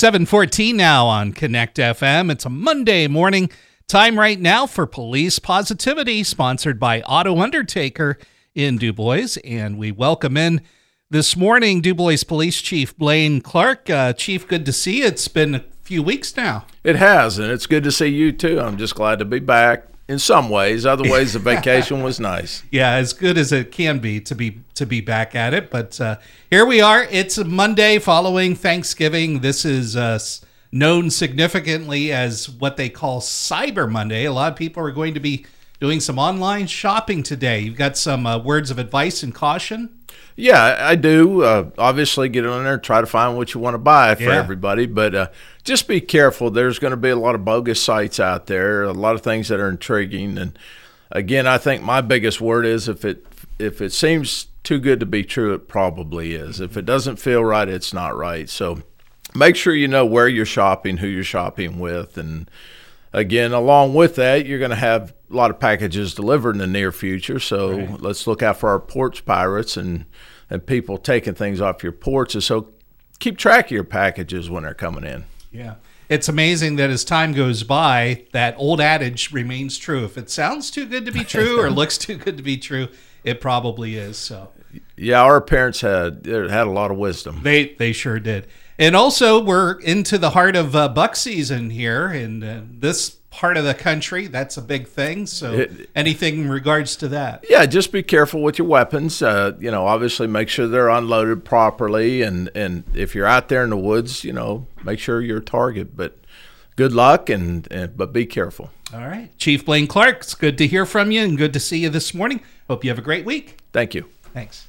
714 now on Connect FM. It's a Monday morning. Time right now for Police Positivity, sponsored by Auto Undertaker in Dubois. And we welcome in this morning Dubois Police Chief Blaine Clark. Uh, Chief, good to see you. It's been a few weeks now. It has, and it's good to see you too. I'm just glad to be back in some ways. Other ways, the vacation was nice. Yeah, as good as it can be to be to be back at it. But uh, here we are. It's Monday following Thanksgiving. This is uh, known significantly as what they call Cyber Monday. A lot of people are going to be doing some online shopping today. You've got some uh, words of advice and caution. Yeah, I do. Uh, obviously, get on there, and try to find what you want to buy for Yeah. everybody, but uh, just be careful. There's going to be a lot of bogus sites out there, a lot of things that are intriguing. And again, I think my biggest word is if it if it seems too good to be true, it probably is. If it doesn't feel right, it's not right. So make sure you know where you're shopping, who you're shopping with, and again, along with that, you're going to have a lot of packages delivered in the near future. So Right. let's look out for our porch pirates and and people taking things off your porches. So keep track of your packages when they're coming in. Yeah. It's amazing that as time goes by, that old adage remains true. If it sounds too good to be true or looks too good to be true, it probably is. So Yeah, our parents had they had a lot of wisdom. they they sure did. And also, we're into the heart of uh, buck season here and uh, this part of the country. That's a big thing. So It- anything in regards to that? Yeah, just be careful with your weapons. Uh, you know, obviously make sure they're unloaded properly, and and if you're out there in the woods, you know, make sure you're a target. But good luck, and, and but be careful. All right, Chief Blaine Clark. It's good to hear from you and good to see you this morning. Hope you have a great week. Thank you. Thanks.